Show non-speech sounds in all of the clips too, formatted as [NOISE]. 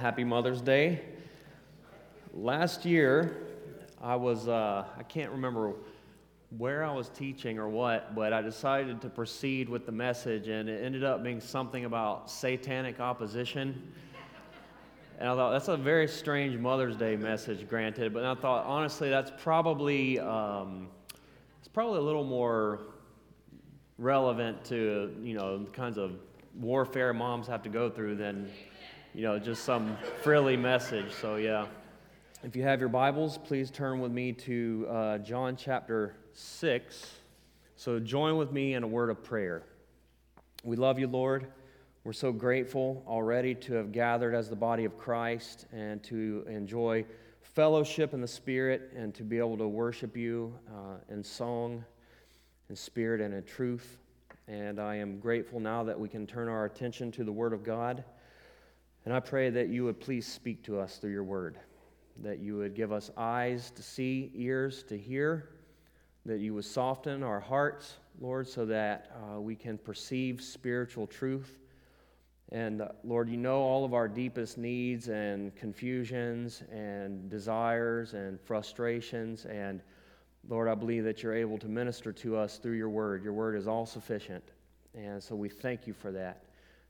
happy Mother's Day. Last year, I was, uh, I can't remember where I was teaching or what, but I decided to proceed with the message, and it ended up being something about satanic opposition. And I thought, that's a very strange Mother's Day message, granted, but I thought, honestly, that's probably, um, it's probably a little more relevant to, you know, the kinds of warfare moms have to go through than you know, just some frilly message. So, yeah. If you have your Bibles, please turn with me to uh, John chapter 6. So, join with me in a word of prayer. We love you, Lord. We're so grateful already to have gathered as the body of Christ and to enjoy fellowship in the Spirit and to be able to worship you uh, in song, in spirit, and in truth. And I am grateful now that we can turn our attention to the Word of God. And I pray that you would please speak to us through your word, that you would give us eyes to see, ears to hear, that you would soften our hearts, Lord, so that uh, we can perceive spiritual truth. And uh, Lord, you know all of our deepest needs and confusions and desires and frustrations. And Lord, I believe that you're able to minister to us through your word. Your word is all sufficient. And so we thank you for that.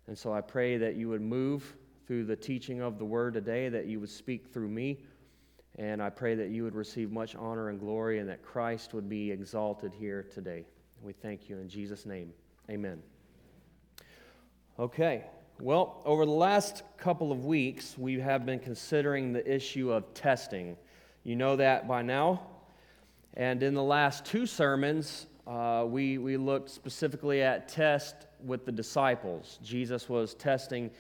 And so I pray that you would move through the teaching of the word today, that you would speak through me. And I pray that you would receive much honor and glory and that Christ would be exalted here today. We thank you in Jesus' name. Amen. Okay, well, over the last couple of weeks, we have been considering the issue of testing. You know that by now. And in the last two sermons, uh, we, we looked specifically at test with the disciples. Jesus was testing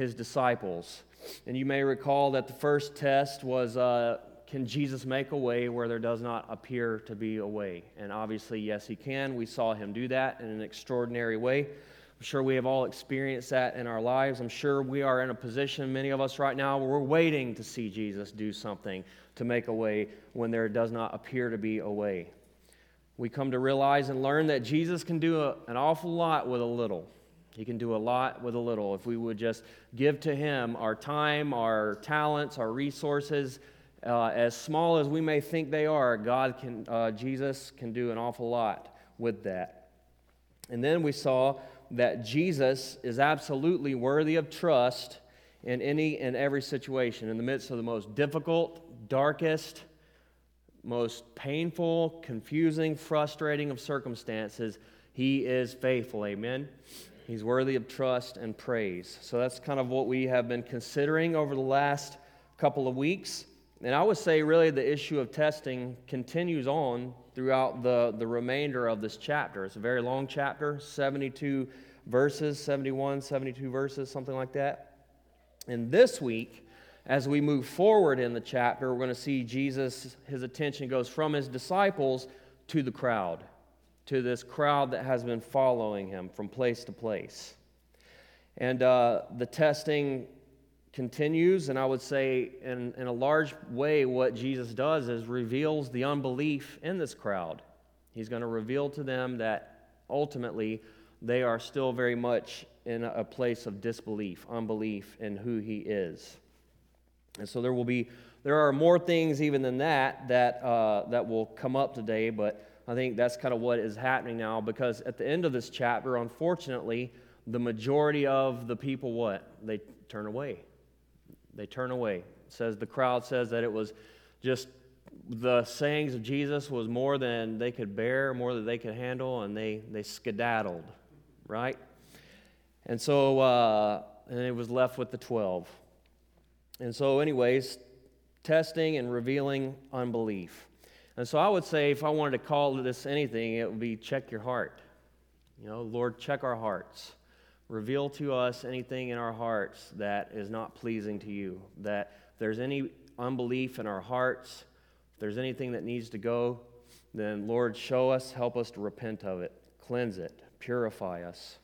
his disciples. And you may recall that the first test was uh, can Jesus make a way where there does not appear to be a way? And obviously, yes, he can. We saw him do that in an extraordinary way. I'm sure we have all experienced that in our lives. I'm sure we are in a position, many of us right now, where we're waiting to see Jesus do something to make a way when there does not appear to be a way. We come to realize and learn that Jesus can do a, an awful lot with a little. He can do a lot with a little. If we would just give to Him our time, our talents, our resources, uh, as small as we may think they are, God can, uh, Jesus can do an awful lot with that. And then we saw that Jesus is absolutely worthy of trust in any and every situation. In the midst of the most difficult, darkest, most painful, confusing, frustrating of circumstances, He is faithful. Amen. He's worthy of trust and praise. So that's kind of what we have been considering over the last couple of weeks. And I would say, really, the issue of testing continues on throughout the, the remainder of this chapter. It's a very long chapter, 72 verses, 71, 72 verses, something like that. And this week, as we move forward in the chapter, we're going to see Jesus, his attention goes from his disciples to the crowd to this crowd that has been following him from place to place. And uh, the testing continues, and I would say, in, in a large way, what Jesus does is reveals the unbelief in this crowd. He's going to reveal to them that ultimately they are still very much in a place of disbelief, unbelief in who he is. And so there will be, there are more things even than that that, uh, that will come up today, but I think that's kind of what is happening now because at the end of this chapter, unfortunately, the majority of the people what? They turn away. They turn away. It says the crowd says that it was just the sayings of Jesus was more than they could bear, more than they could handle, and they, they skedaddled, right? And so, uh, and it was left with the 12. And so, anyways, testing and revealing unbelief. And so I would say, if I wanted to call this anything, it would be check your heart. You know, Lord, check our hearts. Reveal to us anything in our hearts that is not pleasing to you. That there's any unbelief in our hearts, if there's anything that needs to go, then Lord, show us, help us to repent of it, cleanse it, purify us.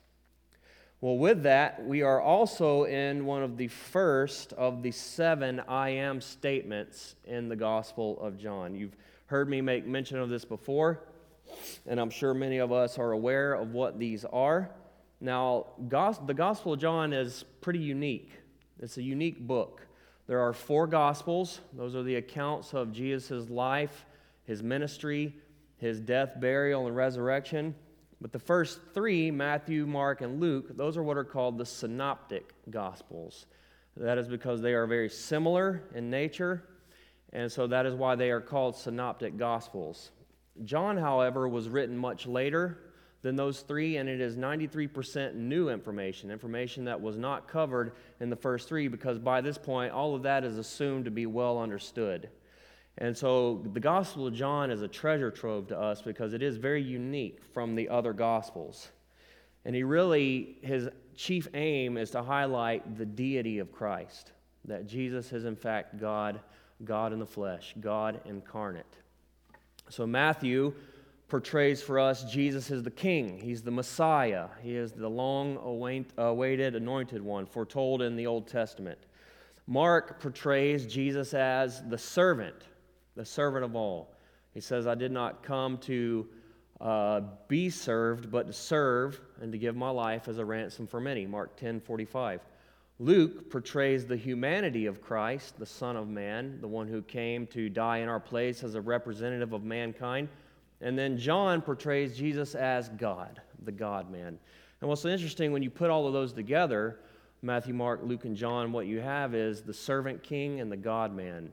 Well, with that, we are also in one of the first of the seven I am statements in the Gospel of John. You've heard me make mention of this before, and I'm sure many of us are aware of what these are. Now, the Gospel of John is pretty unique. It's a unique book. There are four Gospels, those are the accounts of Jesus' life, his ministry, his death, burial, and resurrection. But the first three, Matthew, Mark, and Luke, those are what are called the synoptic Gospels. That is because they are very similar in nature, and so that is why they are called synoptic Gospels. John, however, was written much later than those three, and it is 93% new information, information that was not covered in the first three, because by this point, all of that is assumed to be well understood. And so the Gospel of John is a treasure trove to us because it is very unique from the other Gospels. And he really, his chief aim is to highlight the deity of Christ, that Jesus is in fact God, God in the flesh, God incarnate. So Matthew portrays for us Jesus as the king. He's the Messiah. He is the long awaited anointed one foretold in the Old Testament. Mark portrays Jesus as the servant the servant of all. He says, I did not come to uh, be served, but to serve and to give my life as a ransom for many. Mark 10 45. Luke portrays the humanity of Christ, the Son of Man, the one who came to die in our place as a representative of mankind. And then John portrays Jesus as God, the God man. And what's interesting when you put all of those together, Matthew, Mark, Luke, and John, what you have is the servant king and the God man.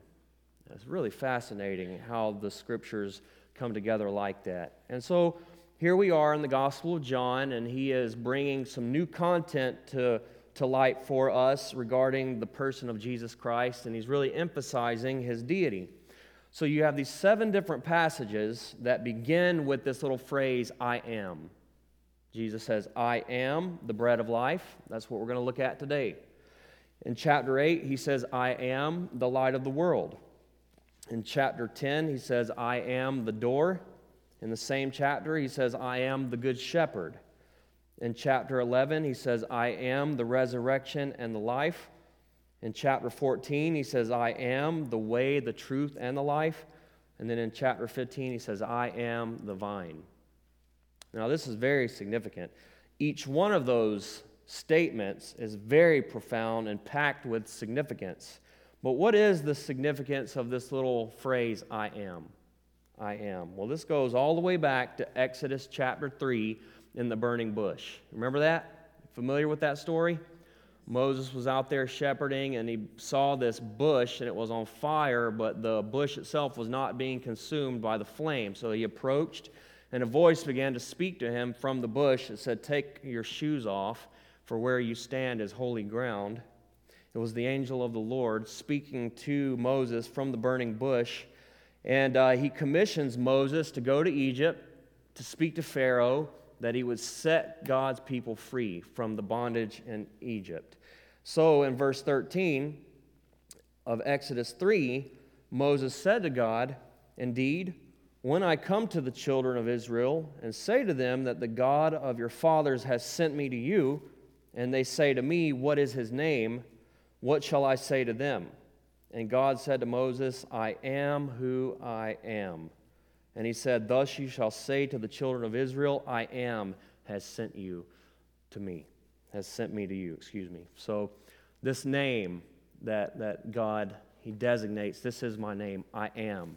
It's really fascinating how the scriptures come together like that. And so here we are in the Gospel of John, and he is bringing some new content to, to light for us regarding the person of Jesus Christ, and he's really emphasizing his deity. So you have these seven different passages that begin with this little phrase, I am. Jesus says, I am the bread of life. That's what we're going to look at today. In chapter 8, he says, I am the light of the world. In chapter 10, he says, I am the door. In the same chapter, he says, I am the good shepherd. In chapter 11, he says, I am the resurrection and the life. In chapter 14, he says, I am the way, the truth, and the life. And then in chapter 15, he says, I am the vine. Now, this is very significant. Each one of those statements is very profound and packed with significance. But what is the significance of this little phrase, I am? I am. Well, this goes all the way back to Exodus chapter 3 in the burning bush. Remember that? Familiar with that story? Moses was out there shepherding and he saw this bush and it was on fire, but the bush itself was not being consumed by the flame. So he approached and a voice began to speak to him from the bush that said, Take your shoes off, for where you stand is holy ground. It was the angel of the Lord speaking to Moses from the burning bush. And uh, he commissions Moses to go to Egypt to speak to Pharaoh that he would set God's people free from the bondage in Egypt. So in verse 13 of Exodus 3, Moses said to God, Indeed, when I come to the children of Israel and say to them that the God of your fathers has sent me to you, and they say to me, What is his name? What shall I say to them? And God said to Moses, I am who I am. And he said, Thus you shall say to the children of Israel, I am has sent you to me, has sent me to you, excuse me. So this name that, that God, he designates, this is my name, I am.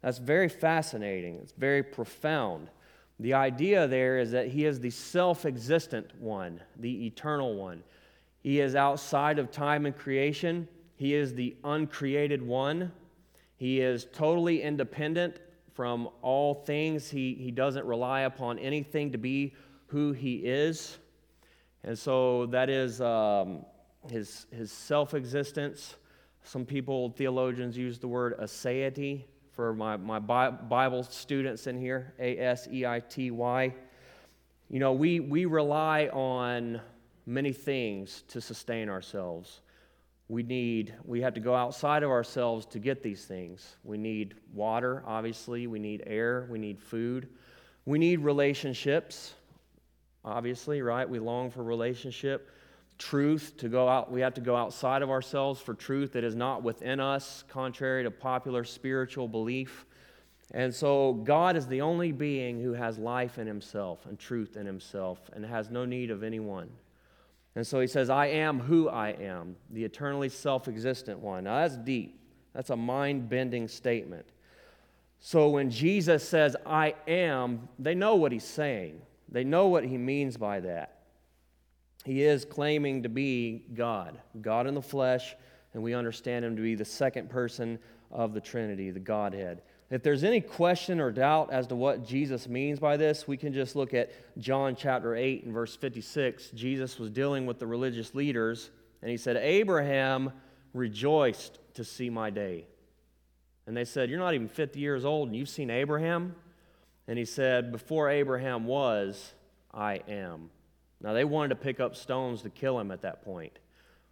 That's very fascinating. It's very profound. The idea there is that he is the self existent one, the eternal one. He is outside of time and creation. He is the uncreated one. He is totally independent from all things. He, he doesn't rely upon anything to be who he is. And so that is um, his, his self existence. Some people, theologians, use the word aseity for my, my Bible students in here A S E I T Y. You know, we, we rely on many things to sustain ourselves. We need, we have to go outside of ourselves to get these things. We need water, obviously. We need air. We need food. We need relationships, obviously, right? We long for relationship. Truth to go out, we have to go outside of ourselves for truth that is not within us, contrary to popular spiritual belief. And so, God is the only being who has life in himself and truth in himself and has no need of anyone. And so he says, I am who I am, the eternally self existent one. Now that's deep. That's a mind bending statement. So when Jesus says, I am, they know what he's saying. They know what he means by that. He is claiming to be God, God in the flesh, and we understand him to be the second person of the Trinity, the Godhead. If there's any question or doubt as to what Jesus means by this, we can just look at John chapter 8 and verse 56. Jesus was dealing with the religious leaders, and he said, Abraham rejoiced to see my day. And they said, You're not even 50 years old, and you've seen Abraham? And he said, Before Abraham was, I am. Now, they wanted to pick up stones to kill him at that point.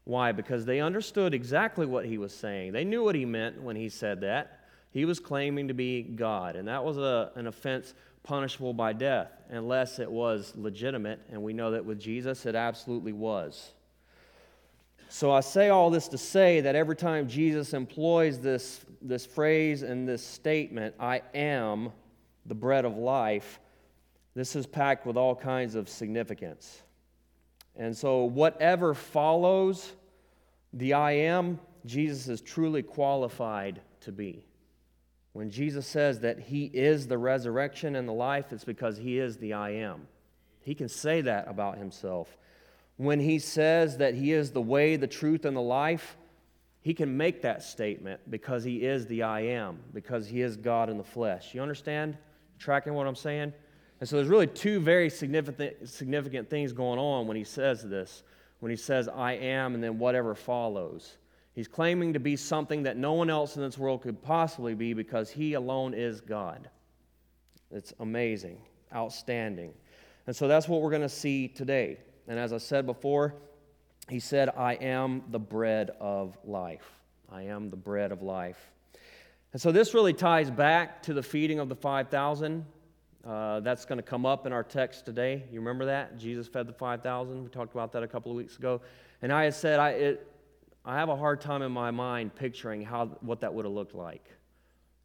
Why? Because they understood exactly what he was saying. They knew what he meant when he said that. He was claiming to be God, and that was a, an offense punishable by death unless it was legitimate, and we know that with Jesus it absolutely was. So I say all this to say that every time Jesus employs this, this phrase and this statement, I am the bread of life, this is packed with all kinds of significance. And so, whatever follows the I am, Jesus is truly qualified to be. When Jesus says that He is the resurrection and the life, it's because He is the I am. He can say that about Himself. When He says that He is the way, the truth, and the life, He can make that statement because He is the I am, because He is God in the flesh. You understand? Tracking what I'm saying? And so there's really two very significant, significant things going on when He says this. When He says, I am, and then whatever follows. He's claiming to be something that no one else in this world could possibly be because he alone is God. It's amazing, outstanding. And so that's what we're going to see today. And as I said before, he said, I am the bread of life. I am the bread of life. And so this really ties back to the feeding of the 5,000. Uh, that's going to come up in our text today. You remember that? Jesus fed the 5,000. We talked about that a couple of weeks ago. And I said, I, it, I have a hard time in my mind picturing how, what that would have looked like.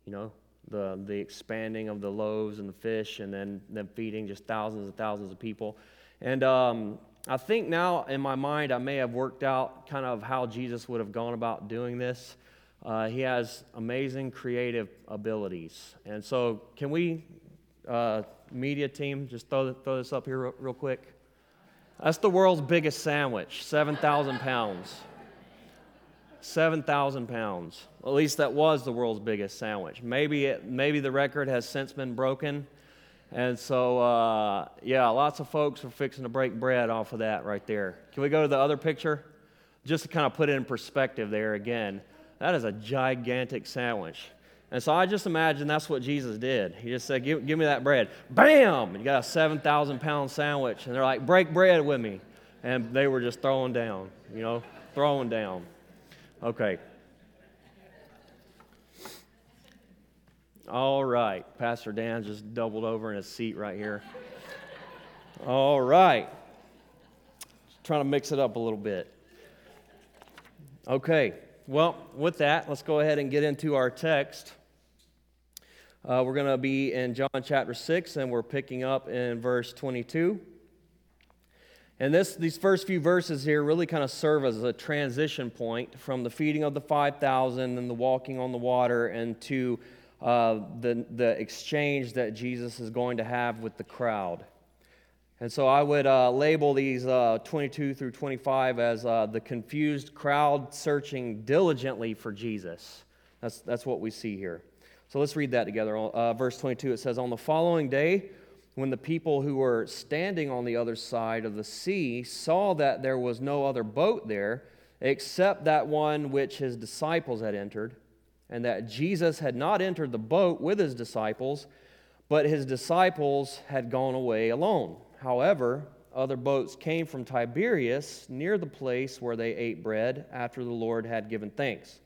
You know, the, the expanding of the loaves and the fish, and then them feeding just thousands and thousands of people. And um, I think now in my mind, I may have worked out kind of how Jesus would have gone about doing this. Uh, he has amazing creative abilities. And so, can we, uh, media team, just throw, throw this up here real, real quick? That's the world's biggest sandwich, 7,000 pounds. 7,000 pounds. At least that was the world's biggest sandwich. Maybe, it, maybe the record has since been broken. And so, uh, yeah, lots of folks are fixing to break bread off of that right there. Can we go to the other picture? Just to kind of put it in perspective there again. That is a gigantic sandwich. And so I just imagine that's what Jesus did. He just said, Give, give me that bread. Bam! You got a 7,000 pound sandwich. And they're like, Break bread with me. And they were just throwing down, you know, throwing down. Okay. All right. Pastor Dan just doubled over in his seat right here. All right. Just trying to mix it up a little bit. Okay. Well, with that, let's go ahead and get into our text. Uh, we're going to be in John chapter 6, and we're picking up in verse 22. And this, these first few verses here really kind of serve as a transition point from the feeding of the 5,000 and the walking on the water and to uh, the, the exchange that Jesus is going to have with the crowd. And so I would uh, label these uh, 22 through 25 as uh, the confused crowd searching diligently for Jesus. That's, that's what we see here. So let's read that together. Uh, verse 22 it says, On the following day, when the people who were standing on the other side of the sea saw that there was no other boat there except that one which his disciples had entered, and that Jesus had not entered the boat with his disciples, but his disciples had gone away alone. However, other boats came from Tiberias near the place where they ate bread after the Lord had given thanks.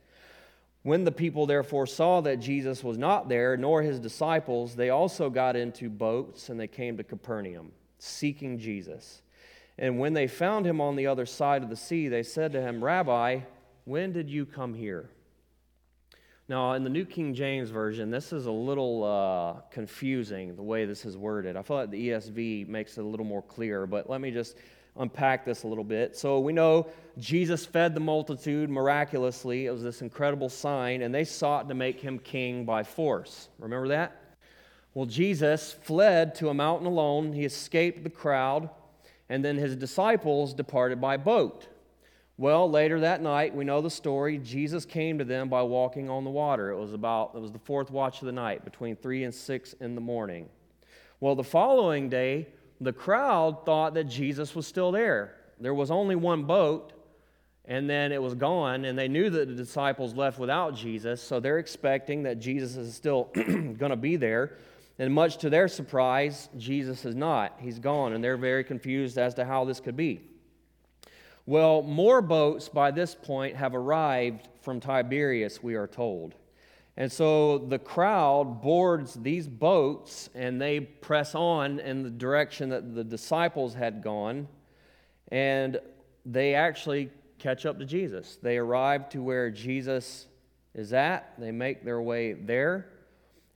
When the people therefore saw that Jesus was not there, nor his disciples, they also got into boats and they came to Capernaum, seeking Jesus. And when they found him on the other side of the sea, they said to him, Rabbi, when did you come here? Now, in the New King James Version, this is a little uh, confusing the way this is worded. I feel like the ESV makes it a little more clear, but let me just unpack this a little bit. So we know Jesus fed the multitude miraculously. It was this incredible sign, and they sought to make him king by force. Remember that? Well, Jesus fled to a mountain alone. He escaped the crowd, and then his disciples departed by boat. Well, later that night, we know the story. Jesus came to them by walking on the water. It was about it was the fourth watch of the night, between 3 and 6 in the morning. Well, the following day, the crowd thought that Jesus was still there. There was only one boat, and then it was gone, and they knew that the disciples left without Jesus, so they're expecting that Jesus is still [CLEARS THROAT] going to be there. And much to their surprise, Jesus is not. He's gone, and they're very confused as to how this could be. Well, more boats by this point have arrived from Tiberias, we are told. And so the crowd boards these boats and they press on in the direction that the disciples had gone. And they actually catch up to Jesus. They arrive to where Jesus is at, they make their way there.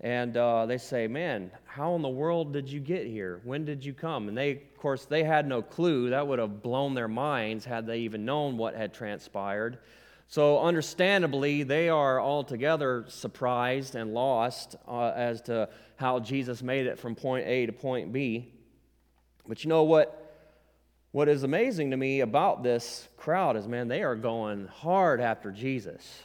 And uh, they say, Man, how in the world did you get here? When did you come? And they, of course, they had no clue. That would have blown their minds had they even known what had transpired. So, understandably, they are altogether surprised and lost uh, as to how Jesus made it from point A to point B. But you know what? What is amazing to me about this crowd is, man, they are going hard after Jesus.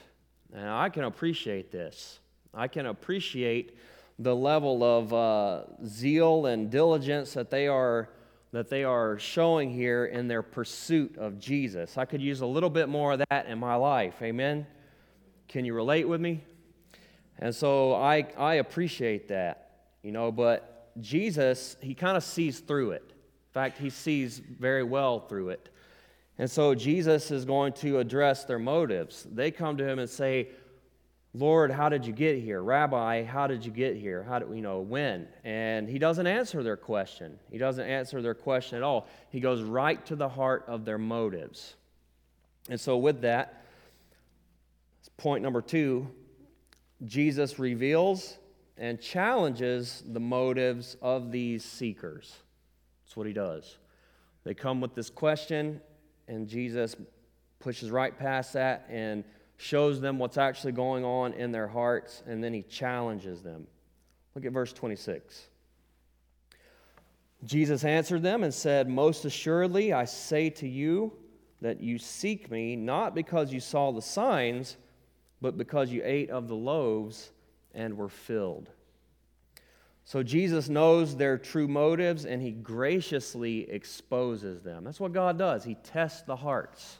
And I can appreciate this. I can appreciate the level of uh, zeal and diligence that they are that they are showing here in their pursuit of Jesus. I could use a little bit more of that in my life. Amen. Can you relate with me? And so I I appreciate that, you know, but Jesus, he kind of sees through it. In fact, he sees very well through it. And so Jesus is going to address their motives. They come to him and say, Lord, how did you get here? Rabbi, how did you get here? How do you know when? And he doesn't answer their question. He doesn't answer their question at all. He goes right to the heart of their motives. And so, with that, point number two Jesus reveals and challenges the motives of these seekers. That's what he does. They come with this question, and Jesus pushes right past that and shows them what's actually going on in their hearts, and then he challenges them. Look at verse 26. Jesus answered them and said, Most assuredly, I say to you that you seek me not because you saw the signs, but because you ate of the loaves and were filled. So Jesus knows their true motives and he graciously exposes them. That's what God does. He tests the hearts,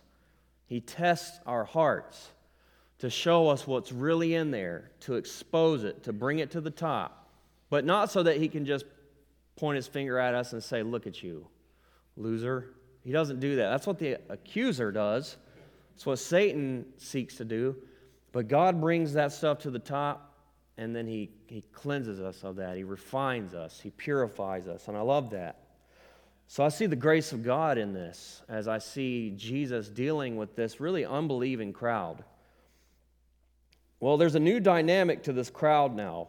He tests our hearts to show us what's really in there, to expose it, to bring it to the top, but not so that he can just point his finger at us and say, Look at you, loser. He doesn't do that. That's what the accuser does, it's what Satan seeks to do. But God brings that stuff to the top, and then he, he cleanses us of that. He refines us, He purifies us. And I love that. So I see the grace of God in this as I see Jesus dealing with this really unbelieving crowd. Well, there's a new dynamic to this crowd now.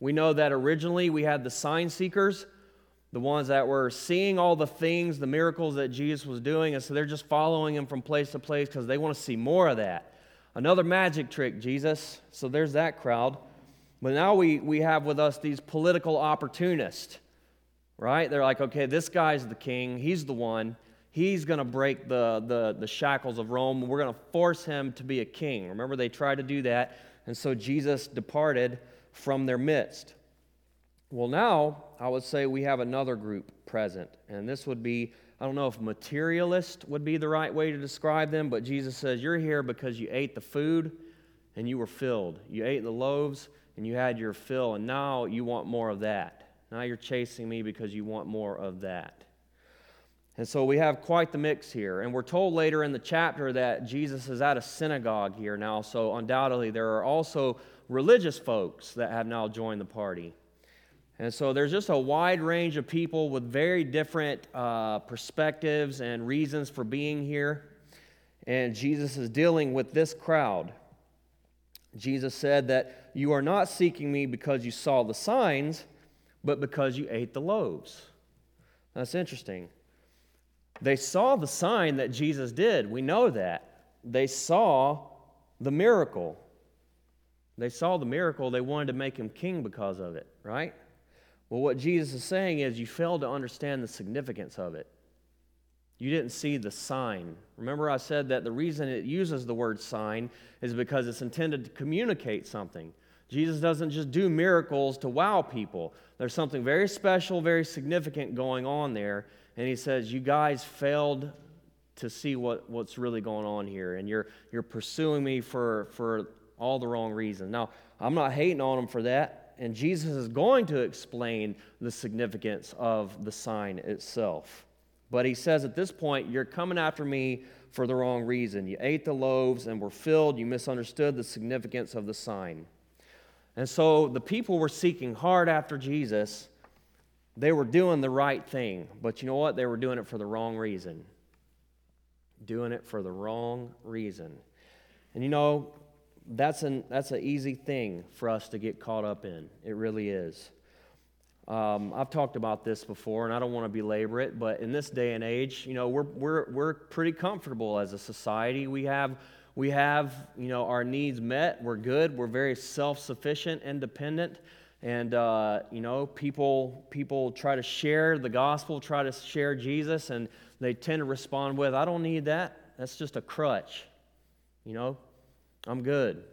We know that originally we had the sign seekers, the ones that were seeing all the things, the miracles that Jesus was doing, and so they're just following him from place to place because they want to see more of that. Another magic trick, Jesus. So there's that crowd. But now we, we have with us these political opportunists, right? They're like, okay, this guy's the king, he's the one. He's going to break the, the, the shackles of Rome. We're going to force him to be a king. Remember, they tried to do that. And so Jesus departed from their midst. Well, now I would say we have another group present. And this would be, I don't know if materialist would be the right way to describe them, but Jesus says, You're here because you ate the food and you were filled. You ate the loaves and you had your fill, and now you want more of that. Now you're chasing me because you want more of that. And so we have quite the mix here. And we're told later in the chapter that Jesus is at a synagogue here now. So undoubtedly, there are also religious folks that have now joined the party. And so there's just a wide range of people with very different uh, perspectives and reasons for being here. And Jesus is dealing with this crowd. Jesus said that you are not seeking me because you saw the signs, but because you ate the loaves. That's interesting. They saw the sign that Jesus did. We know that. They saw the miracle. They saw the miracle. They wanted to make him king because of it, right? Well, what Jesus is saying is you failed to understand the significance of it. You didn't see the sign. Remember, I said that the reason it uses the word sign is because it's intended to communicate something. Jesus doesn't just do miracles to wow people, there's something very special, very significant going on there. And he says, You guys failed to see what, what's really going on here, and you're, you're pursuing me for, for all the wrong reasons. Now, I'm not hating on them for that, and Jesus is going to explain the significance of the sign itself. But he says at this point, You're coming after me for the wrong reason. You ate the loaves and were filled, you misunderstood the significance of the sign. And so the people were seeking hard after Jesus. They were doing the right thing, but you know what? They were doing it for the wrong reason. Doing it for the wrong reason. And you know, that's an that's an easy thing for us to get caught up in. It really is. Um, I've talked about this before, and I don't want to belabor it, but in this day and age, you know, we're, we're, we're pretty comfortable as a society. We have, we have, you know, our needs met. We're good. We're very self-sufficient, independent, and uh, you know, people people try to share the gospel, try to share Jesus, and they tend to respond with, "I don't need that. That's just a crutch." You know, I'm good.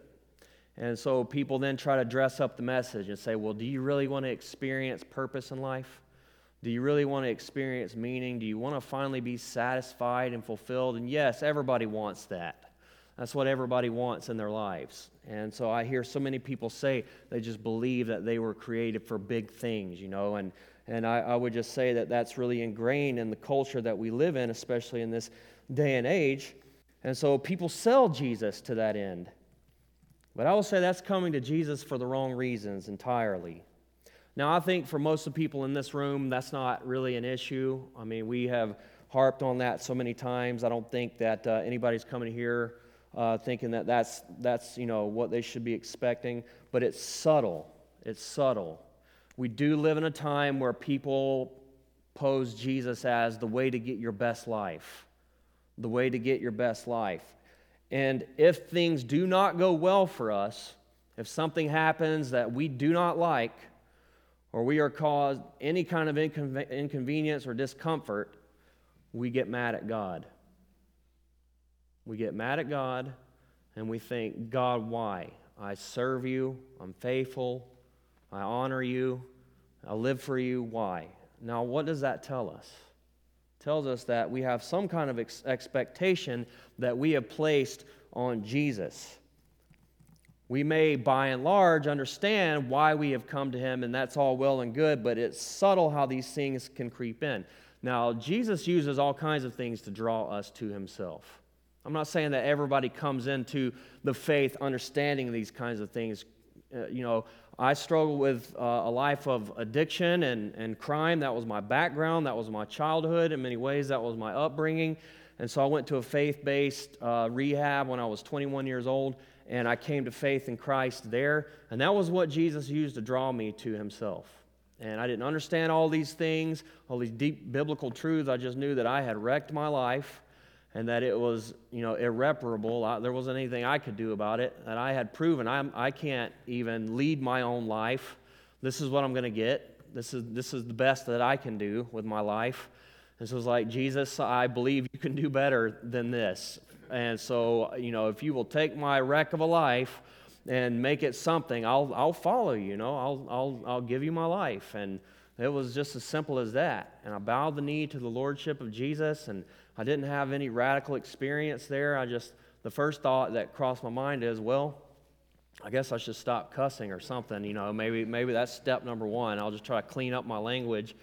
And so people then try to dress up the message and say, well, do you really want to experience purpose in life? Do you really want to experience meaning? Do you want to finally be satisfied and fulfilled? And yes, everybody wants that. That's what everybody wants in their lives. And so I hear so many people say they just believe that they were created for big things, you know. And, and I, I would just say that that's really ingrained in the culture that we live in, especially in this day and age. And so people sell Jesus to that end. But I will say that's coming to Jesus for the wrong reasons entirely. Now, I think for most of the people in this room, that's not really an issue. I mean, we have harped on that so many times. I don't think that uh, anybody's coming here uh, thinking that that's, that's you know, what they should be expecting. But it's subtle. It's subtle. We do live in a time where people pose Jesus as the way to get your best life. The way to get your best life. And if things do not go well for us, if something happens that we do not like, or we are caused any kind of inconven- inconvenience or discomfort, we get mad at God. We get mad at God and we think, God, why? I serve you, I'm faithful, I honor you, I live for you. Why? Now, what does that tell us? tells us that we have some kind of ex- expectation that we have placed on Jesus. We may, by and large, understand why we have come to him, and that's all well and good, but it's subtle how these things can creep in. Now, Jesus uses all kinds of things to draw us to himself. I'm not saying that everybody comes into the faith understanding these kinds of things. Uh, you know, I struggled with uh, a life of addiction and, and crime. That was my background. That was my childhood. In many ways, that was my upbringing. And so I went to a faith based uh, rehab when I was 21 years old, and I came to faith in Christ there. And that was what Jesus used to draw me to himself. And I didn't understand all these things, all these deep biblical truths. I just knew that I had wrecked my life and that it was, you know, irreparable. I, there wasn't anything I could do about it. That I had proven I'm, I can't even lead my own life. This is what I'm going to get. This is, this is the best that I can do with my life. So it's like, Jesus, I believe you can do better than this. And so, you know, if you will take my wreck of a life and make it something, I'll, I'll follow you, you know, I'll, I'll, I'll give you my life. And it was just as simple as that. And I bowed the knee to the Lordship of Jesus, and I didn't have any radical experience there. I just, the first thought that crossed my mind is, well, I guess I should stop cussing or something. You know, maybe, maybe that's step number one. I'll just try to clean up my language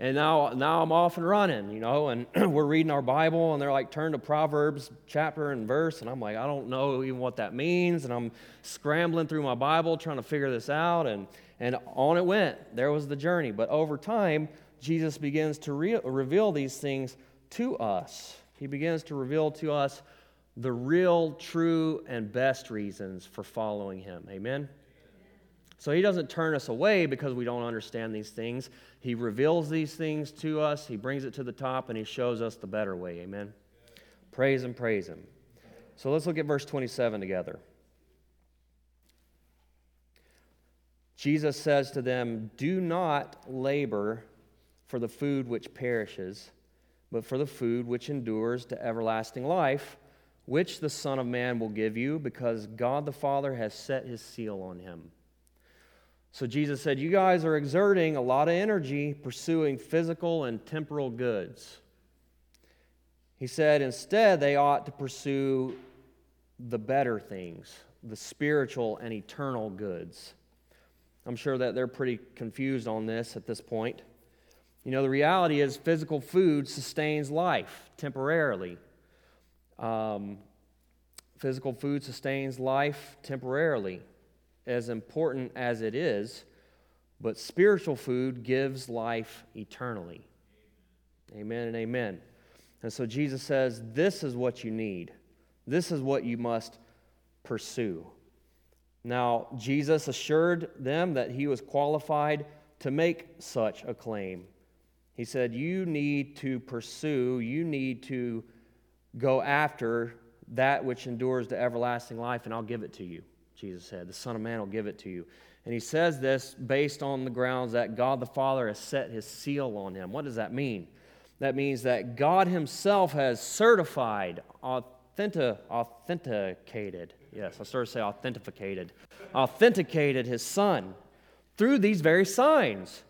and now, now I'm off and running, you know, and [CLEARS THROAT] we're reading our Bible, and they're like, turn to Proverbs chapter and verse, and I'm like, I don't know even what that means, and I'm scrambling through my Bible trying to figure this out, and, and on it went. There was the journey. But over time, Jesus begins to re- reveal these things to us. He begins to reveal to us the real, true, and best reasons for following him. Amen? So he doesn't turn us away because we don't understand these things. He reveals these things to us, he brings it to the top, and he shows us the better way. Amen. Praise and praise him. So let's look at verse 27 together. Jesus says to them, Do not labor for the food which perishes, but for the food which endures to everlasting life, which the Son of Man will give you, because God the Father has set his seal on him. So Jesus said, You guys are exerting a lot of energy pursuing physical and temporal goods. He said, Instead, they ought to pursue the better things, the spiritual and eternal goods. I'm sure that they're pretty confused on this at this point. You know, the reality is physical food sustains life temporarily. Um, physical food sustains life temporarily, as important as it is, but spiritual food gives life eternally. Amen and amen. And so Jesus says, This is what you need, this is what you must pursue. Now, Jesus assured them that he was qualified to make such a claim. He said, You need to pursue, you need to go after that which endures to everlasting life, and I'll give it to you, Jesus said. The Son of Man will give it to you. And he says this based on the grounds that God the Father has set his seal on him. What does that mean? That means that God himself has certified, authentic, authenticated Yes, I started to say authenticated. authenticated his son through these very signs.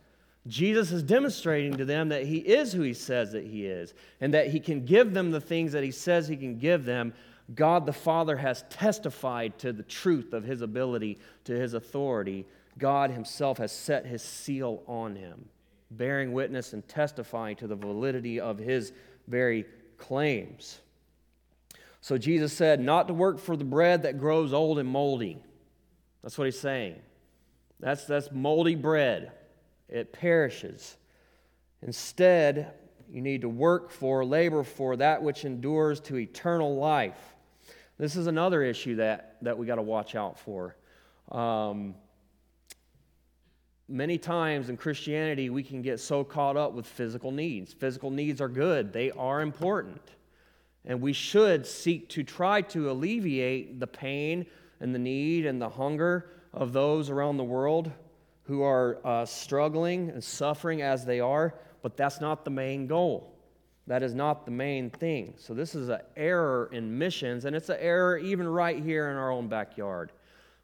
Jesus is demonstrating to them that he is who he says that he is and that he can give them the things that he says he can give them. God the Father has testified to the truth of his ability, to his authority. God himself has set his seal on him, bearing witness and testifying to the validity of his very claims. So Jesus said, not to work for the bread that grows old and moldy. That's what he's saying. That's, that's moldy bread, it perishes. Instead, you need to work for, labor for that which endures to eternal life. This is another issue that, that we got to watch out for. Um, many times in Christianity, we can get so caught up with physical needs. Physical needs are good, they are important. And we should seek to try to alleviate the pain and the need and the hunger of those around the world who are uh, struggling and suffering as they are, but that's not the main goal. That is not the main thing. So, this is an error in missions, and it's an error even right here in our own backyard.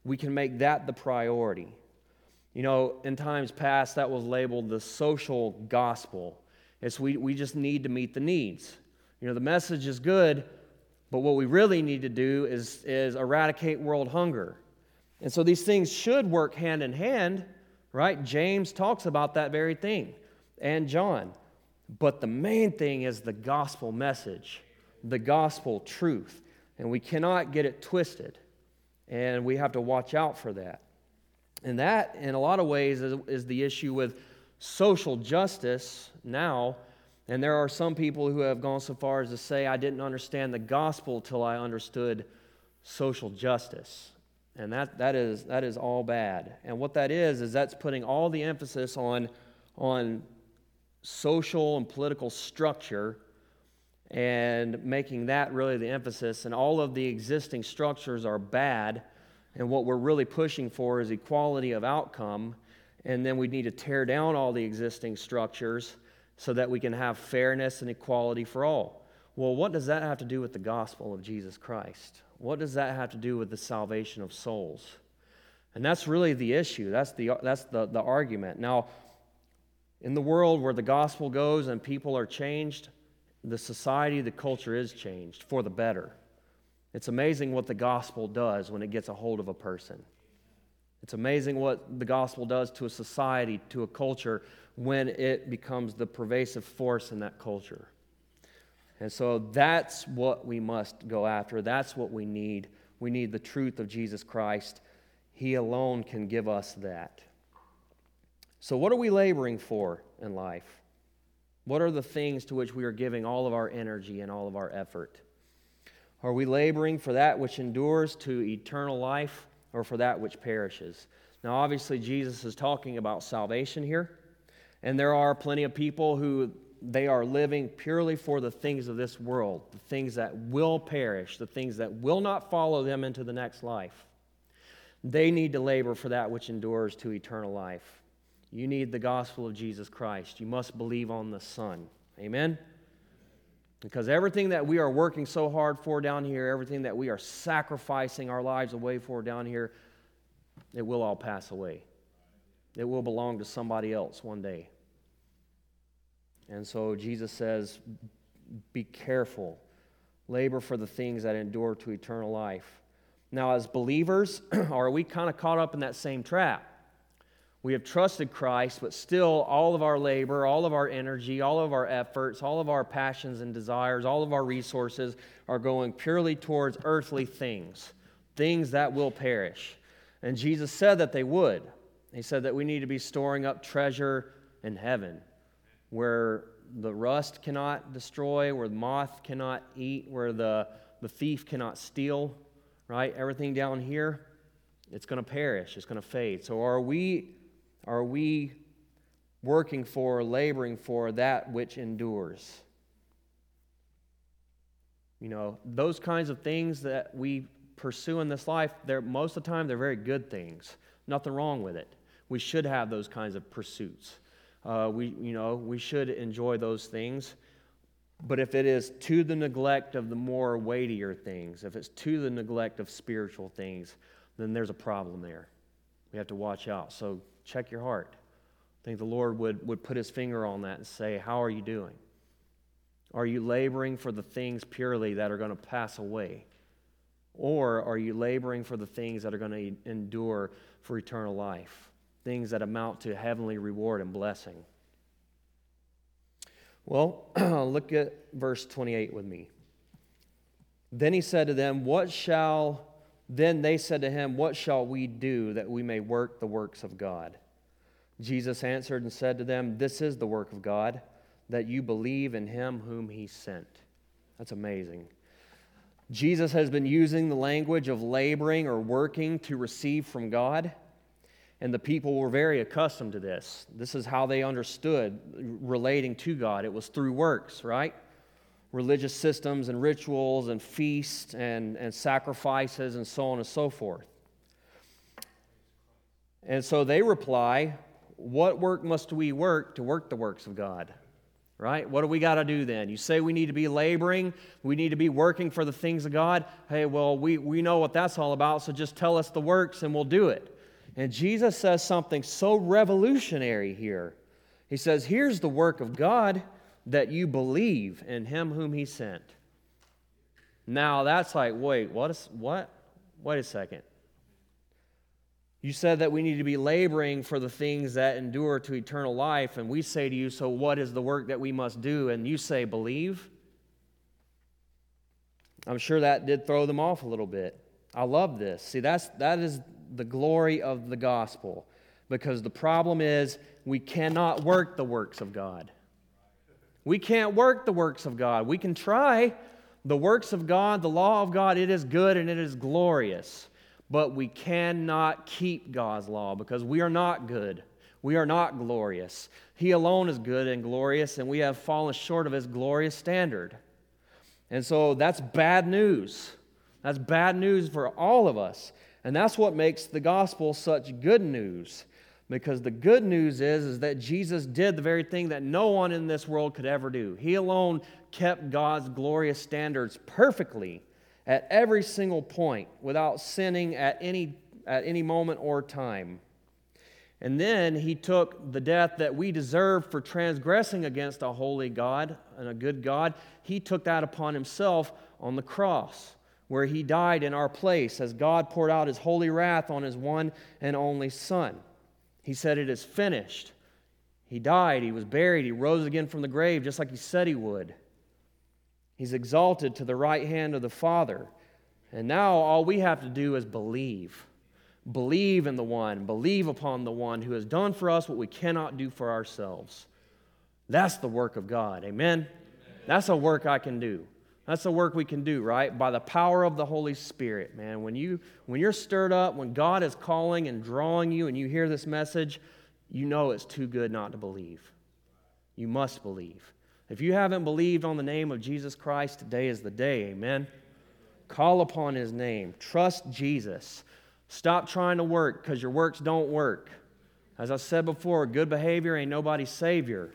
We can make that the priority. You know, in times past, that was labeled the social gospel. It's we, we just need to meet the needs. You know, the message is good, but what we really need to do is, is eradicate world hunger. And so these things should work hand in hand, right? James talks about that very thing, and John. But the main thing is the gospel message, the gospel truth. And we cannot get it twisted. And we have to watch out for that. And that, in a lot of ways, is, is the issue with social justice now and there are some people who have gone so far as to say, I didn't understand the gospel till I understood social justice. And that, that, is, that is all bad. And what that is, is that's putting all the emphasis on, on social and political structure and making that really the emphasis. And all of the existing structures are bad. And what we're really pushing for is equality of outcome. And then we need to tear down all the existing structures so that we can have fairness and equality for all. Well, what does that have to do with the gospel of Jesus Christ? What does that have to do with the salvation of souls? And that's really the issue. That's the, that's the, the argument. Now, in the world where the gospel goes and people are changed, the society, the culture is changed for the better. It's amazing what the gospel does when it gets a hold of a person. It's amazing what the gospel does to a society, to a culture, when it becomes the pervasive force in that culture. And so that's what we must go after. That's what we need. We need the truth of Jesus Christ. He alone can give us that. So, what are we laboring for in life? What are the things to which we are giving all of our energy and all of our effort? Are we laboring for that which endures to eternal life or for that which perishes? Now, obviously, Jesus is talking about salvation here. And there are plenty of people who they are living purely for the things of this world, the things that will perish, the things that will not follow them into the next life. They need to labor for that which endures to eternal life. You need the gospel of Jesus Christ. You must believe on the Son. Amen? Because everything that we are working so hard for down here, everything that we are sacrificing our lives away for down here, it will all pass away. It will belong to somebody else one day. And so Jesus says, Be careful, labor for the things that endure to eternal life. Now, as believers, [CLEARS THROAT] are we kind of caught up in that same trap? We have trusted Christ, but still, all of our labor, all of our energy, all of our efforts, all of our passions and desires, all of our resources are going purely towards earthly things, things that will perish. And Jesus said that they would. He said that we need to be storing up treasure in heaven where the rust cannot destroy, where the moth cannot eat, where the, the thief cannot steal, right? Everything down here, it's going to perish, it's going to fade. So are we are we working for, laboring for that which endures? You know, those kinds of things that we pursue in this life, they're most of the time they're very good things. Nothing wrong with it. We should have those kinds of pursuits. Uh, we, you know, we should enjoy those things. But if it is to the neglect of the more weightier things, if it's to the neglect of spiritual things, then there's a problem there. We have to watch out. So check your heart. I think the Lord would, would put his finger on that and say, How are you doing? Are you laboring for the things purely that are going to pass away? Or are you laboring for the things that are going to endure for eternal life? things that amount to heavenly reward and blessing. Well, [CLEARS THROAT] look at verse 28 with me. Then he said to them, What shall, then they said to him, What shall we do that we may work the works of God? Jesus answered and said to them, This is the work of God, that you believe in him whom he sent. That's amazing. Jesus has been using the language of laboring or working to receive from God. And the people were very accustomed to this. This is how they understood relating to God. It was through works, right? Religious systems and rituals and feasts and, and sacrifices and so on and so forth. And so they reply, What work must we work to work the works of God? Right? What do we got to do then? You say we need to be laboring, we need to be working for the things of God. Hey, well, we, we know what that's all about, so just tell us the works and we'll do it. And Jesus says something so revolutionary here. He says, Here's the work of God that you believe in him whom he sent. Now that's like, wait, what is what? Wait a second. You said that we need to be laboring for the things that endure to eternal life, and we say to you, So what is the work that we must do? And you say, Believe. I'm sure that did throw them off a little bit. I love this. See, that's that is the glory of the gospel because the problem is we cannot work the works of God. We can't work the works of God. We can try the works of God, the law of God, it is good and it is glorious. But we cannot keep God's law because we are not good. We are not glorious. He alone is good and glorious, and we have fallen short of His glorious standard. And so that's bad news. That's bad news for all of us. And that's what makes the gospel such good news. Because the good news is, is that Jesus did the very thing that no one in this world could ever do. He alone kept God's glorious standards perfectly at every single point without sinning at any, at any moment or time. And then he took the death that we deserve for transgressing against a holy God and a good God, he took that upon himself on the cross where he died in our place as God poured out his holy wrath on his one and only Son. He said, It is finished. He died, he was buried, he rose again from the grave just like he said he would. He's exalted to the right hand of the Father. And now all we have to do is believe. Believe in the one, believe upon the one who has done for us what we cannot do for ourselves. That's the work of God. Amen? Amen. That's a work I can do. That's the work we can do, right? By the power of the Holy Spirit, man. When you when you're stirred up, when God is calling and drawing you and you hear this message, you know it's too good not to believe. You must believe. If you haven't believed on the name of Jesus Christ, today is the day. Amen. Call upon his name. Trust Jesus. Stop trying to work because your works don't work. As I said before, good behavior ain't nobody's savior.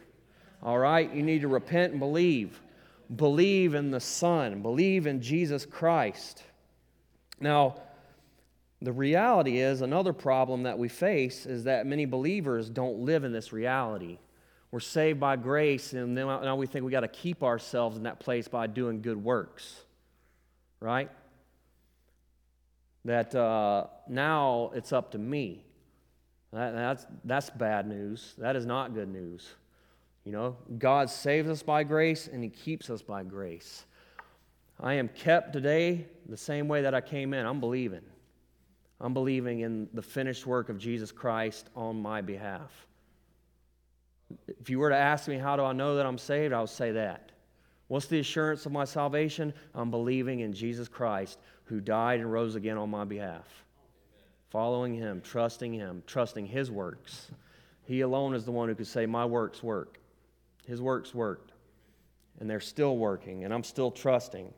All right? You need to repent and believe. Believe in the Son, believe in Jesus Christ. Now, the reality is another problem that we face is that many believers don't live in this reality. We're saved by grace, and now we think we got to keep ourselves in that place by doing good works, right? That uh, now it's up to me. That, that's, that's bad news. That is not good news. You know, God saves us by grace and He keeps us by grace. I am kept today the same way that I came in. I'm believing. I'm believing in the finished work of Jesus Christ on my behalf. If you were to ask me, how do I know that I'm saved? I would say that. What's the assurance of my salvation? I'm believing in Jesus Christ who died and rose again on my behalf. Following Him, trusting Him, trusting His works. He alone is the one who could say, My works work. His works worked, and they're still working, and I'm still trusting.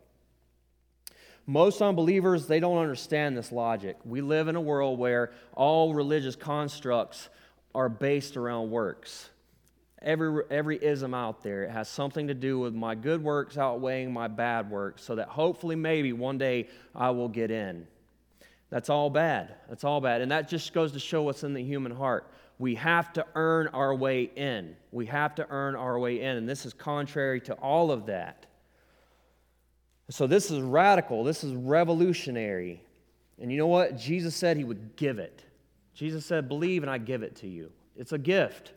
Most unbelievers, they don't understand this logic. We live in a world where all religious constructs are based around works. Every, every ism out there it has something to do with my good works outweighing my bad works, so that hopefully, maybe one day I will get in. That's all bad. That's all bad. And that just goes to show what's in the human heart we have to earn our way in. We have to earn our way in. And this is contrary to all of that. So, this is radical. This is revolutionary. And you know what? Jesus said he would give it. Jesus said, Believe and I give it to you. It's a gift.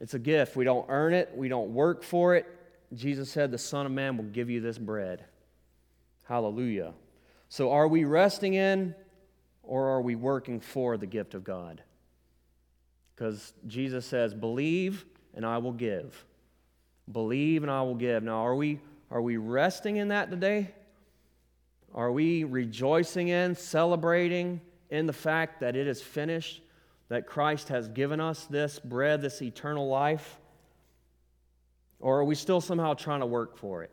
It's a gift. We don't earn it, we don't work for it. Jesus said, The Son of Man will give you this bread. Hallelujah. So, are we resting in or are we working for the gift of God? Because Jesus says, Believe and I will give. Believe and I will give. Now, are we, are we resting in that today? Are we rejoicing in, celebrating in the fact that it is finished, that Christ has given us this bread, this eternal life? Or are we still somehow trying to work for it?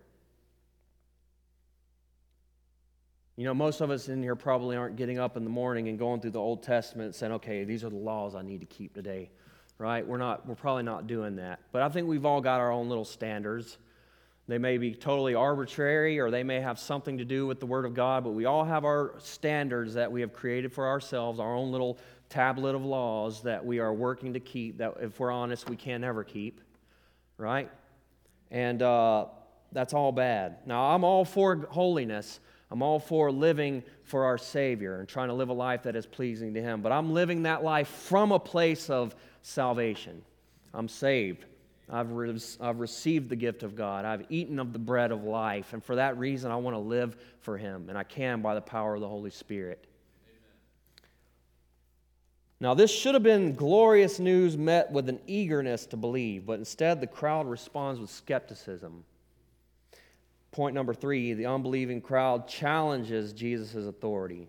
You know, most of us in here probably aren't getting up in the morning and going through the Old Testament and saying, okay, these are the laws I need to keep today, right? We're, not, we're probably not doing that. But I think we've all got our own little standards. They may be totally arbitrary or they may have something to do with the Word of God, but we all have our standards that we have created for ourselves, our own little tablet of laws that we are working to keep, that if we're honest, we can never keep, right? And uh, that's all bad. Now, I'm all for holiness. I'm all for living for our Savior and trying to live a life that is pleasing to Him. But I'm living that life from a place of salvation. I'm saved. I've, re- I've received the gift of God. I've eaten of the bread of life. And for that reason, I want to live for Him. And I can by the power of the Holy Spirit. Amen. Now, this should have been glorious news met with an eagerness to believe, but instead the crowd responds with skepticism. Point number three the unbelieving crowd challenges Jesus' authority.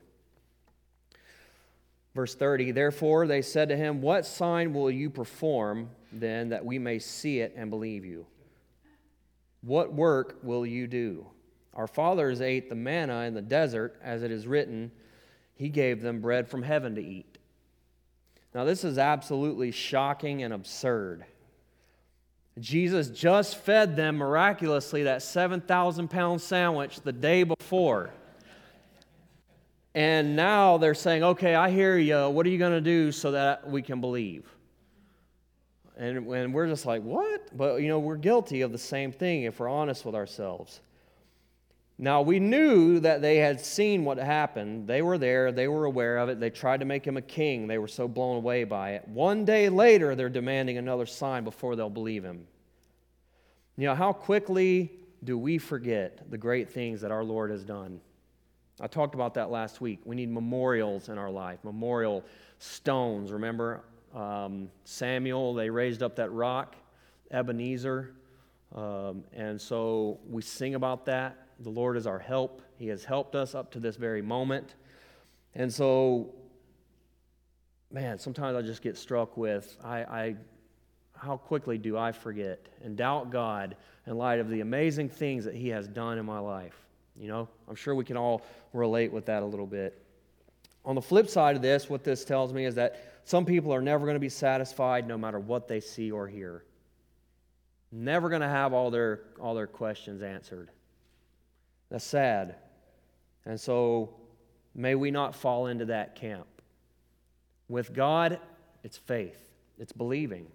Verse 30 Therefore they said to him, What sign will you perform then that we may see it and believe you? What work will you do? Our fathers ate the manna in the desert, as it is written, He gave them bread from heaven to eat. Now, this is absolutely shocking and absurd. Jesus just fed them miraculously that 7,000 pound sandwich the day before. And now they're saying, okay, I hear you. What are you going to do so that we can believe? And, and we're just like, what? But, you know, we're guilty of the same thing if we're honest with ourselves. Now, we knew that they had seen what happened. They were there, they were aware of it. They tried to make him a king. They were so blown away by it. One day later, they're demanding another sign before they'll believe him. You know, how quickly do we forget the great things that our Lord has done? I talked about that last week. We need memorials in our life, memorial stones. Remember um, Samuel, they raised up that rock, Ebenezer Um, and so we sing about that. The Lord is our help. He has helped us up to this very moment. And so, man, sometimes I just get struck with I, I how quickly do I forget and doubt God in light of the amazing things that He has done in my life? You know, I'm sure we can all relate with that a little bit. On the flip side of this, what this tells me is that some people are never going to be satisfied no matter what they see or hear. Never going to have all their, all their questions answered. That's sad. And so may we not fall into that camp. With God, it's faith, it's believing.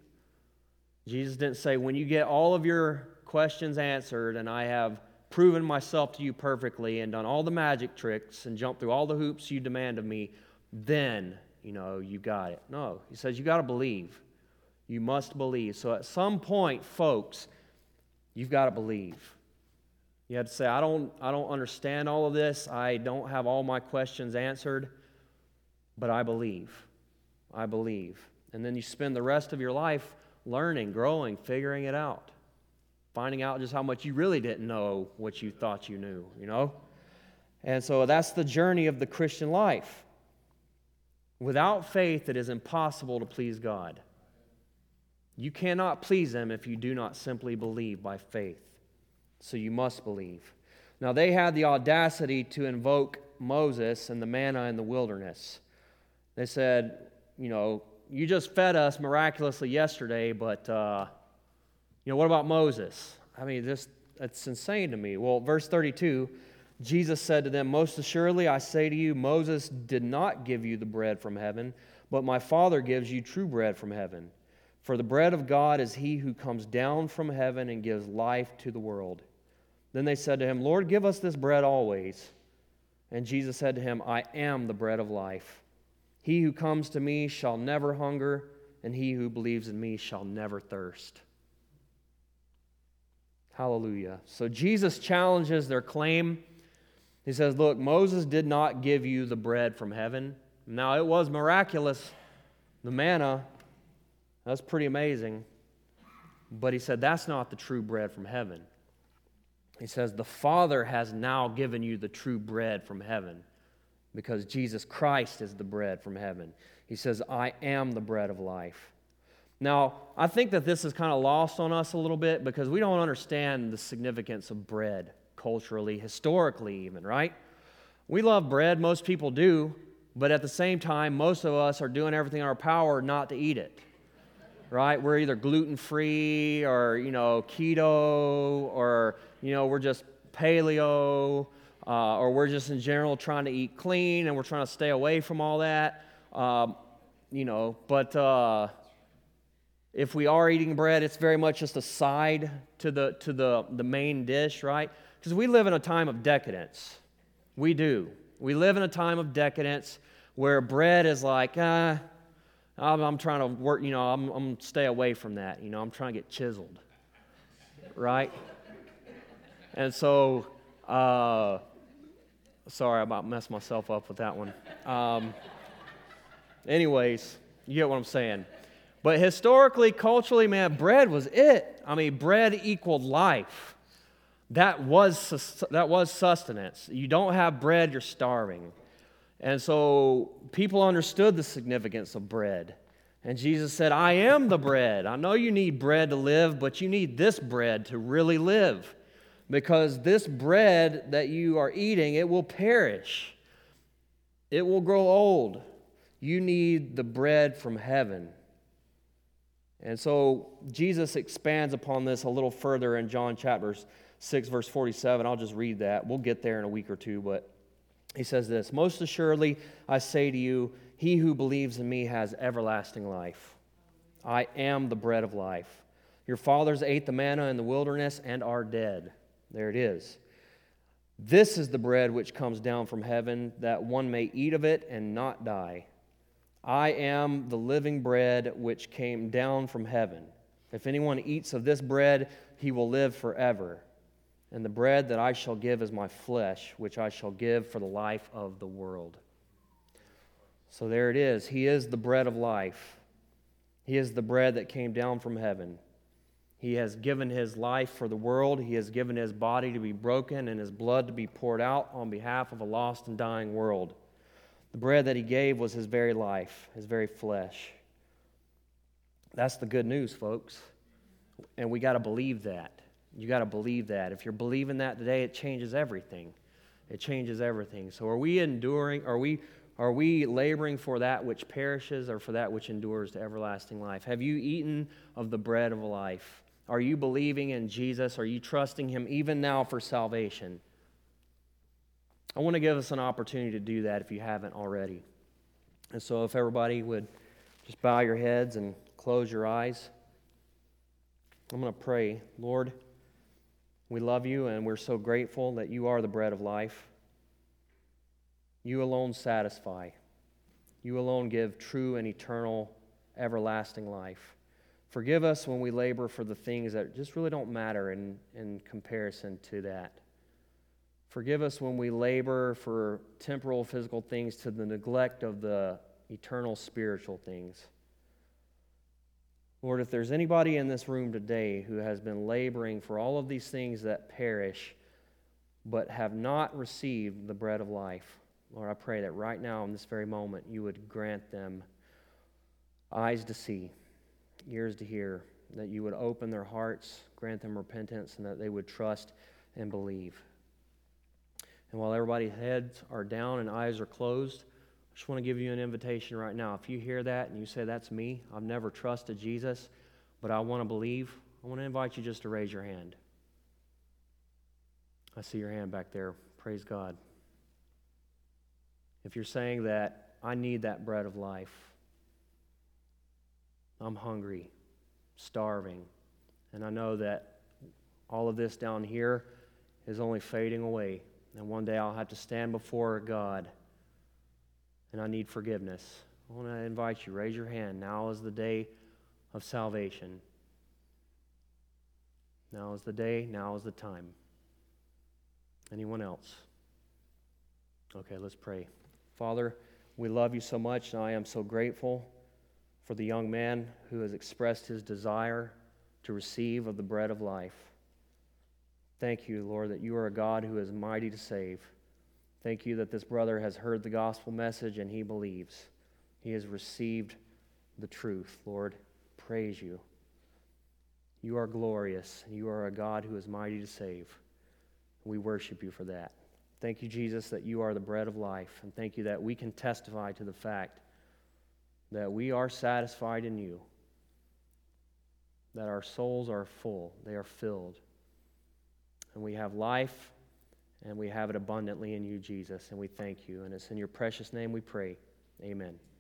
Jesus didn't say, when you get all of your questions answered and I have proven myself to you perfectly and done all the magic tricks and jumped through all the hoops you demand of me, then, you know, you got it. No, he says you got to believe. You must believe. So at some point, folks, you've got to believe. You have to say, I don't, I don't understand all of this. I don't have all my questions answered, but I believe. I believe. And then you spend the rest of your life learning, growing, figuring it out, finding out just how much you really didn't know what you thought you knew, you know? And so that's the journey of the Christian life. Without faith, it is impossible to please God. You cannot please Him if you do not simply believe by faith. So you must believe. Now, they had the audacity to invoke Moses and the manna in the wilderness. They said, you know, you just fed us miraculously yesterday, but, uh, you know, what about Moses? I mean, this, it's insane to me. Well, verse 32 Jesus said to them, Most assuredly, I say to you, Moses did not give you the bread from heaven, but my Father gives you true bread from heaven. For the bread of God is he who comes down from heaven and gives life to the world. Then they said to him, Lord, give us this bread always. And Jesus said to him, I am the bread of life. He who comes to me shall never hunger, and he who believes in me shall never thirst. Hallelujah. So Jesus challenges their claim. He says, Look, Moses did not give you the bread from heaven. Now, it was miraculous, the manna. That's pretty amazing. But he said, That's not the true bread from heaven. He says, The Father has now given you the true bread from heaven because Jesus Christ is the bread from heaven. He says, I am the bread of life. Now, I think that this is kind of lost on us a little bit because we don't understand the significance of bread culturally, historically, even, right? We love bread, most people do, but at the same time, most of us are doing everything in our power not to eat it. Right? We're either gluten free or, you know, keto or, you know, we're just paleo uh, or we're just in general trying to eat clean and we're trying to stay away from all that. Um, you know, but uh, if we are eating bread, it's very much just a side to the, to the, the main dish, right? Because we live in a time of decadence. We do. We live in a time of decadence where bread is like, ah, I'm, I'm trying to work, you know, I'm, I'm stay away from that. You know, I'm trying to get chiseled, right? And so, uh, Sorry, I about messed myself up with that one. Um, anyways, you get what I'm saying. But historically, culturally, man, bread was it. I mean, bread equaled life. That was, that was sustenance. You don't have bread, you're starving. And so people understood the significance of bread. And Jesus said, I am the bread. I know you need bread to live, but you need this bread to really live because this bread that you are eating, it will perish. It will grow old. You need the bread from heaven. And so Jesus expands upon this a little further in John chapter 6, verse 47. I'll just read that. We'll get there in a week or two, but he says this Most assuredly, I say to you, he who believes in me has everlasting life. I am the bread of life. Your fathers ate the manna in the wilderness and are dead. There it is. This is the bread which comes down from heaven, that one may eat of it and not die. I am the living bread which came down from heaven. If anyone eats of this bread, he will live forever. And the bread that I shall give is my flesh, which I shall give for the life of the world. So there it is. He is the bread of life. He is the bread that came down from heaven. He has given his life for the world. He has given his body to be broken and his blood to be poured out on behalf of a lost and dying world. The bread that he gave was his very life, his very flesh. That's the good news, folks. And we got to believe that. You got to believe that. If you're believing that today, it changes everything. It changes everything. So are we enduring, are we are we laboring for that which perishes or for that which endures to everlasting life? Have you eaten of the bread of life? Are you believing in Jesus? Are you trusting Him even now for salvation? I want to give us an opportunity to do that if you haven't already. And so, if everybody would just bow your heads and close your eyes, I'm going to pray. Lord, we love you and we're so grateful that you are the bread of life. You alone satisfy. You alone give true and eternal, everlasting life. Forgive us when we labor for the things that just really don't matter in, in comparison to that. Forgive us when we labor for temporal, physical things to the neglect of the eternal, spiritual things. Lord, if there's anybody in this room today who has been laboring for all of these things that perish, but have not received the bread of life, Lord, I pray that right now, in this very moment, you would grant them eyes to see ears to hear, that you would open their hearts, grant them repentance, and that they would trust and believe. And while everybody's heads are down and eyes are closed, just want to give you an invitation right now. If you hear that and you say, That's me, I've never trusted Jesus, but I want to believe, I want to invite you just to raise your hand. I see your hand back there. Praise God. If you're saying that, I need that bread of life. I'm hungry, starving, and I know that all of this down here is only fading away. And one day I'll have to stand before God and I need forgiveness. I want to invite you, raise your hand. Now is the day of salvation. Now is the day, now is the time. Anyone else? Okay, let's pray. Father, we love you so much, and I am so grateful for the young man who has expressed his desire to receive of the bread of life. Thank you, Lord, that you are a God who is mighty to save. Thank you that this brother has heard the gospel message and he believes. He has received the truth, Lord. Praise you. You are glorious. You are a God who is mighty to save. We worship you for that. Thank you, Jesus, that you are the bread of life. And thank you that we can testify to the fact that we are satisfied in you, that our souls are full, they are filled, and we have life and we have it abundantly in you, Jesus, and we thank you. And it's in your precious name we pray. Amen.